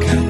가까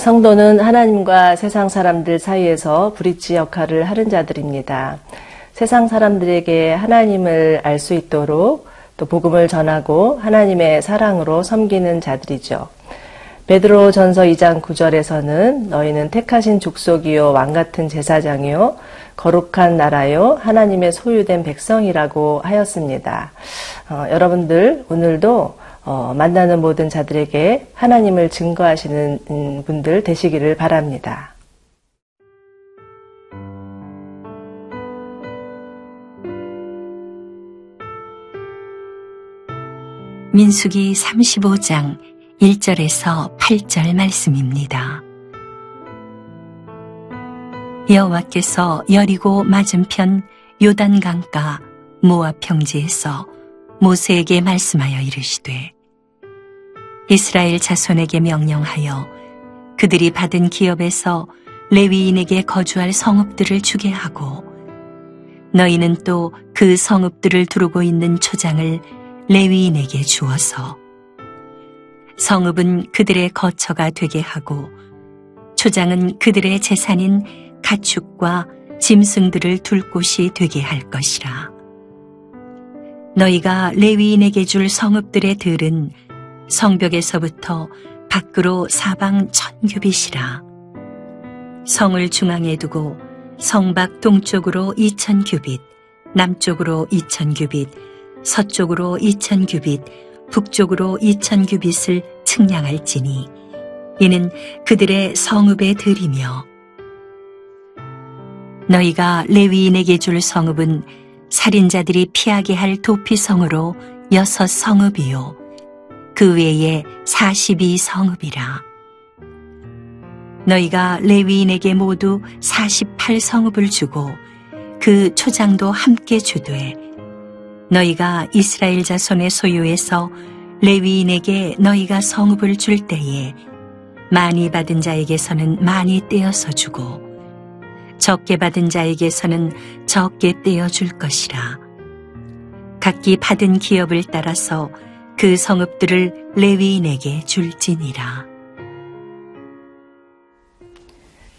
성도는 하나님과 세상 사람들 사이에서 브릿지 역할을 하는 자들입니다. 세상 사람들에게 하나님을 알 수 있도록 또 복음을 전하고 하나님의 사랑으로 섬기는 자들이죠. 베드로 전서 2장 9절에서는 너희는 택하신 족속이요 왕 같은 제사장이요 거룩한 나라요 하나님의 소유된 백성이라고 하였습니다. 어, 여러분들 오늘도 어, 만나는 모든 자들에게 하나님을 증거하시는 음, 분들 되시기를 바랍니다. 민수기 35장 1절에서 8절 말씀입니다. 여호와께서 여리고 맞은편 요단 강가 모압 평지에서 모세에게 말씀하여 이르시되 이스라엘 자손에게 명령하여 그들이 받은 기업에서 레위인에게 거주할 성읍들을 주게 하고 너희는 또 그 성읍들을 두르고 있는 초장을 레위인에게 주어서 성읍은 그들의 거처가 되게 하고 초장은 그들의 재산인 가축과 짐승들을 둘 곳이 되게 할 것이라. 너희가 레위인에게 줄 성읍들의 들은 성벽에서부터 밖으로 사방 천규빗이라. 성을 중앙에 두고 성밖 동쪽으로 이천 규빗, 남쪽으로 이천 규빗, 서쪽으로 이천 규빗, 북쪽으로 이천 규빗을 측량할지니 이는 그들의 성읍의 들이며 너희가 레위인에게 줄 성읍은 살인자들이 피하게 할 도피성으로 여섯 성읍이요 그 외에 사십이 성읍이라 너희가 레위인에게 모두 사십팔 성읍을 주고 그 초장도 함께 주되 너희가 이스라엘 자손의 소유에서 레위인에게 너희가 성읍을 줄 때에 많이 받은 자에게서는 많이 떼어서 주고 적게 받은 자에게서는 적게 떼어 줄 것이라. 각기 받은 기업을 따라서 그 성읍들을 레위인에게 줄지니라.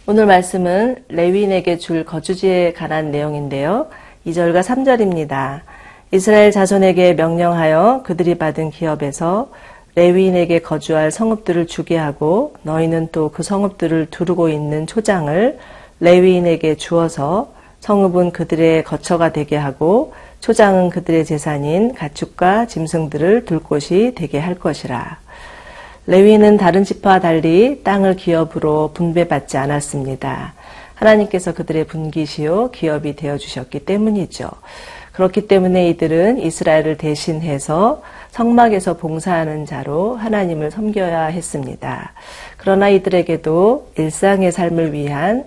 오늘 말씀은 레위인에게 줄 거주지에 관한 내용인데요. 2절과 3절입니다. 이스라엘 자손에게 명령하여 그들이 받은 기업에서 레위인에게 거주할 성읍들을 주게 하고 너희는 또 그 성읍들을 두르고 있는 초장을 레위인에게 주어서 성읍은 그들의 거처가 되게 하고 초장은 그들의 재산인 가축과 짐승들을 둘 곳이 되게 할 것이라. 레위는 다른 지파와 달리 땅을 기업으로 분배받지 않았습니다. 하나님께서 그들의 분기시요 기업이 되어 주셨기 때문이죠. 그렇기 때문에 이들은 이스라엘을 대신해서 성막에서 봉사하는 자로 하나님을 섬겨야 했습니다. 그러나 이들에게도 일상의 삶을 위한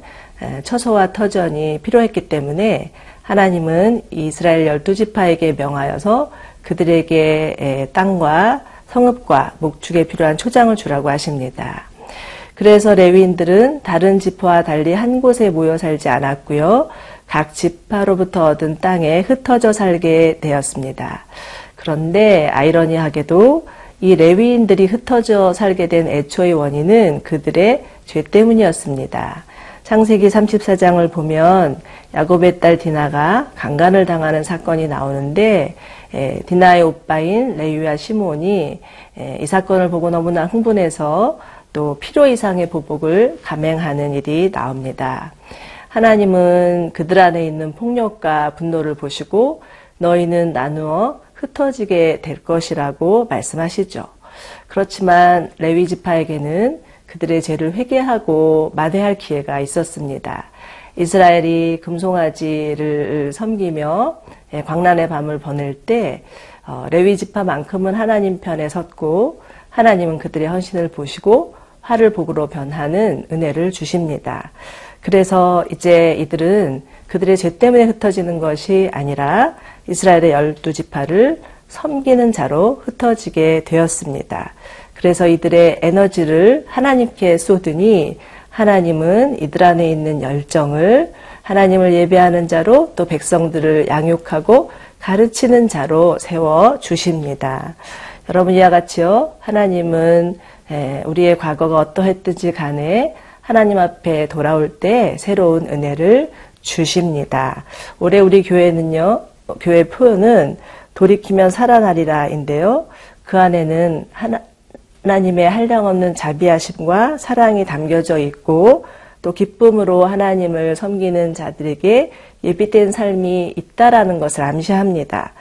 처소와 터전이 필요했기 때문에 하나님은 이스라엘 열두 지파에게 명하여서 그들에게 땅과 성읍과 목축에 필요한 초장을 주라고 하십니다. 그래서 레위인들은 다른 지파와 달리 한 곳에 모여 살지 않았고요. 각 지파로부터 얻은 땅에 흩어져 살게 되었습니다. 그런데 아이러니하게도 이 레위인들이 흩어져 살게 된 애초의 원인은 그들의 죄 때문이었습니다. 창세기 34장을 보면 야곱의 딸 디나가 강간을 당하는 사건이 나오는데 에, 디나의 오빠인 레위와 시몬이 에, 이 사건을 보고 너무나 흥분해서 또 필요 이상의 보복을 감행하는 일이 나옵니다. 하나님은 그들 안에 있는 폭력과 분노를 보시고 너희는 나누어 흩어지게 될 것이라고 말씀하시죠. 그렇지만 레위 지파에게는 그들의 죄를 회개하고 만회할 기회가 있었습니다. 이스라엘이 금송아지를 섬기며 광란의 밤을 보낼 때 어, 레위 지파만큼은 하나님 편에 섰고 하나님은 그들의 헌신을 보시고 화를 복으로 변하는 은혜를 주십니다. 그래서 이제 이들은 그들의 죄 때문에 흩어지는 것이 아니라 이스라엘의 열두 지파를 섬기는 자로 흩어지게 되었습니다. 그래서 이들의 에너지를 하나님께 쏟으니 하나님은 이들 안에 있는 열정을 하나님을 예배하는 자로 또 백성들을 양육하고 가르치는 자로 세워 주십니다. 여러분 이와 같이요. 하나님은 우리의 과거가 어떠했든지 간에 하나님 앞에 돌아올 때 새로운 은혜를 주십니다. 올해 우리 교회는요. 교회 표현은 돌이키면 살아나리라인데요. 그 안에는 하나, 하나님의 한량없는 자비하심과 사랑이 담겨져 있고 또 기쁨으로 하나님을 섬기는 자들에게 예비된 삶이 있다라는 것을 암시합니다.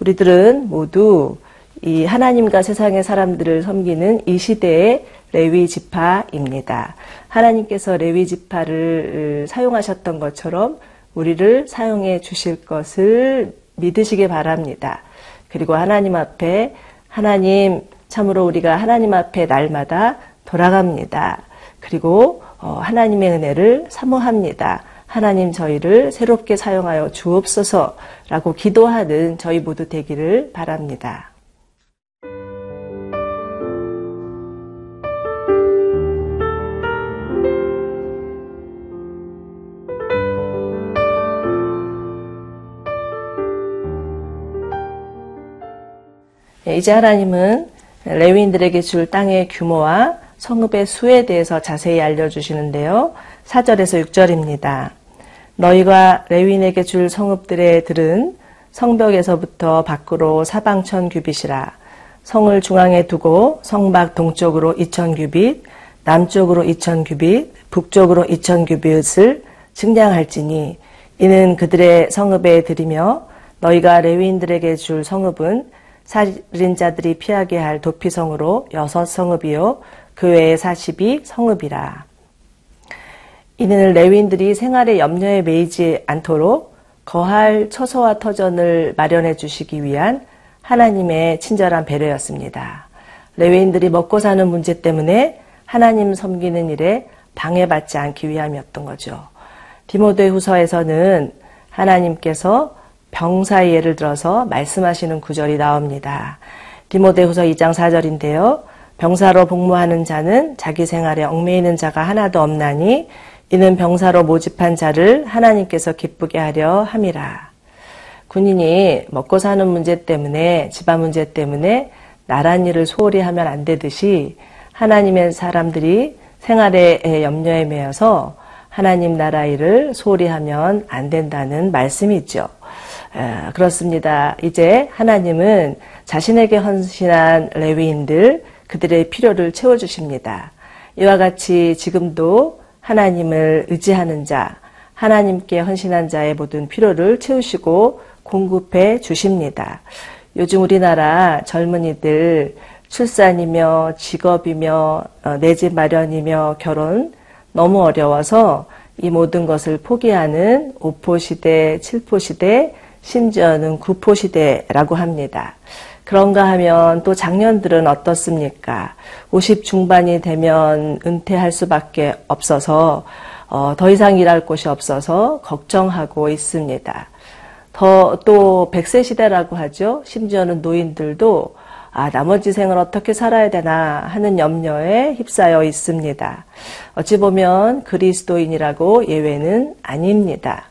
우리들은 모두 이 하나님과 세상의 사람들을 섬기는 이 시대의 레위 지파입니다. 하나님께서 레위 지파를 사용하셨던 것처럼 우리를 사용해 주실 것을 믿으시기 바랍니다. 그리고 하나님 앞에 하나님 참으로 우리가 하나님 앞에 날마다 돌아갑니다. 그리고 어, 하나님의 은혜를 사모합니다. 하나님 저희를 새롭게 사용하여 주옵소서라고 기도하는 저희 모두 되기를 바랍니다. 예, 이제 하나님은 레위인들에게 줄 땅의 규모와 성읍의 수에 대해서 자세히 알려주시는데요. 4절에서 6절입니다. 너희가 레위인에게 줄 성읍들의 들은 성벽에서부터 밖으로 사방천 규빗이라 성을 중앙에 두고 성밖 동쪽으로 2천 규빗, 남쪽으로 2천 규빗, 북쪽으로 2천 규빗을 증량할지니 이는 그들의 성읍에 들이며 너희가 레위인들에게 줄 성읍은 살인자들이 피하게 할 도피성으로 여섯 성읍이요 그 외에 사십이 성읍이라. 이는 레위인들이 생활의 염려에 매이지 않도록 거할 처소와 터전을 마련해 주시기 위한 하나님의 친절한 배려였습니다. 레위인들이 먹고 사는 문제 때문에 하나님 섬기는 일에 방해받지 않기 위함이었던 거죠. 디모데 후서에서는 하나님께서 병사의 예를 들어서 말씀하시는 구절이 나옵니다. 디모데후서 2장 4절인데요. 병사로 복무하는 자는 자기 생활에 얽매이는 자가 하나도 없나니 이는 병사로 모집한 자를 하나님께서 기쁘게 하려 함이라. 군인이 먹고 사는 문제 때문에 집안 문제 때문에 나란 일을 소홀히 하면 안 되듯이 하나님의 사람들이 생활의 염려에 매여서 하나님 나라 일을 소홀히 하면 안 된다는 말씀이 있죠. 그렇습니다. 이제 하나님은 자신에게 헌신한 레위인들 그들의 필요를 채워주십니다. 이와 같이 지금도 하나님을 의지하는 자, 하나님께 헌신한 자의 모든 필요를 채우시고 공급해 주십니다. 요즘 우리나라 젊은이들 출산이며 직업이며 어, 내집 마련이며 결혼 너무 어려워서 이 모든 것을 포기하는 5포 시대, 7포 시대, 심지어는 구포시대라고 합니다. 그런가 하면 또 작년들은 어떻습니까? 50 중반이 되면 은퇴할 수밖에 없어서 어, 더 이상 일할 곳이 없어서 걱정하고 있습니다. 더 또 100세 시대라고 하죠. 심지어는 노인들도 아, 나머지 생을 어떻게 살아야 되나 하는 염려에 휩싸여 있습니다. 어찌 보면 그리스도인이라고 예외는 아닙니다.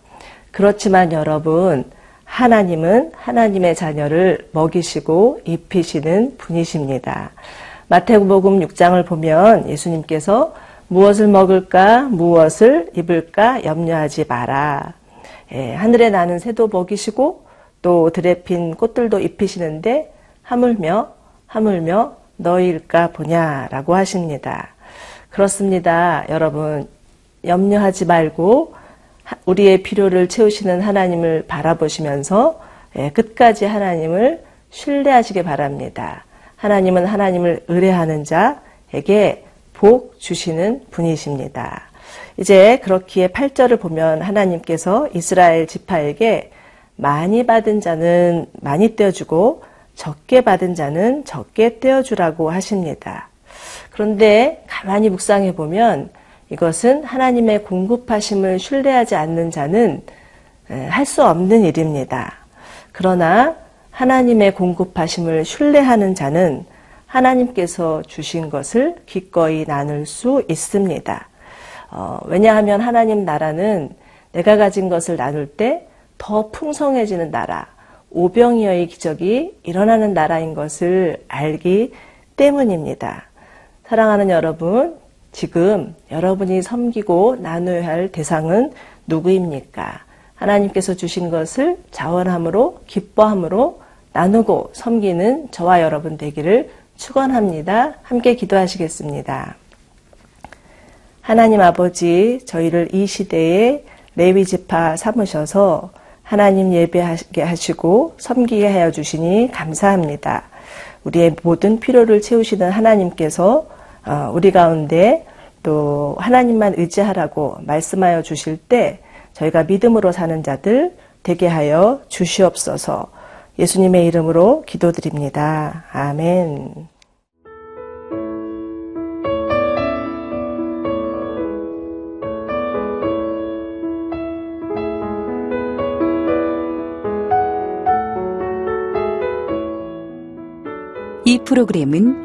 그렇지만 여러분, 하나님은 하나님의 자녀를 먹이시고 입히시는 분이십니다. 마태복음 6장을 보면 예수님께서 무엇을 먹을까, 무엇을 입을까 염려하지 마라. 예, 하늘에 나는 새도 먹이시고 또 들에 핀 꽃들도 입히시는데 하물며 하물며 너희일까 보냐라고 하십니다. 그렇습니다. 여러분 염려하지 말고 우리의 필요를 채우시는 하나님을 바라보시면서 예, 끝까지 하나님을 신뢰하시기 바랍니다. 하나님은 하나님을 의뢰하는 자에게 복 주시는 분이십니다. 이제 그렇기에 8절을 보면 하나님께서 이스라엘 지파에게 많이 받은 자는 많이 떼어주고 적게 받은 자는 적게 떼어주라고 하십니다. 그런데 가만히 묵상해 보면 이것은 하나님의 공급하심을 신뢰하지 않는 자는 할 수 없는 일입니다. 그러나 하나님의 공급하심을 신뢰하는 자는 하나님께서 주신 것을 기꺼이 나눌 수 있습니다. 어, 왜냐하면 하나님 나라는 내가 가진 것을 나눌 때 더 풍성해지는 나라, 오병이어의 기적이 일어나는 나라인 것을 알기 때문입니다. 사랑하는 여러분, 지금 여러분이 섬기고 나눠야 할 대상은 누구입니까? 하나님께서 주신 것을 자원함으로, 기뻐함으로 나누고 섬기는 저와 여러분 되기를 축원합니다. 함께 기도하시겠습니다. 하나님 아버지, 저희를 이 시대에 레위 지파 삼으셔서 하나님 예배하게 하시고 섬기게 하여 주시니 감사합니다. 우리의 모든 필요를 채우시는 하나님께서 어, 우리 가운데 또 하나님만 의지하라고 말씀하여 주실 때 저희가 믿음으로 사는 자들 되게 하여 주시옵소서 예수님의 이름으로 기도드립니다. 아멘. 이 프로그램은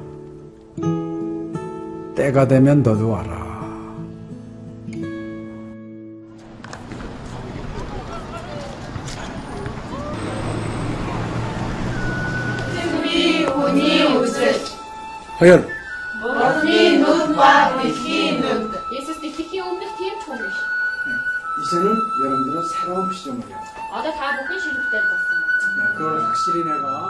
때가 되면 너도 와라. 승비 운이 웃을. 허연. 머니 눈과 빛이 눈. 예수스 디키키 오늘 팀 총리. 이제는 여러분들은 새로운 시점을 해요. 아다 다 먹기 싫을 때 봤어. 네, 그걸 확실히 내가.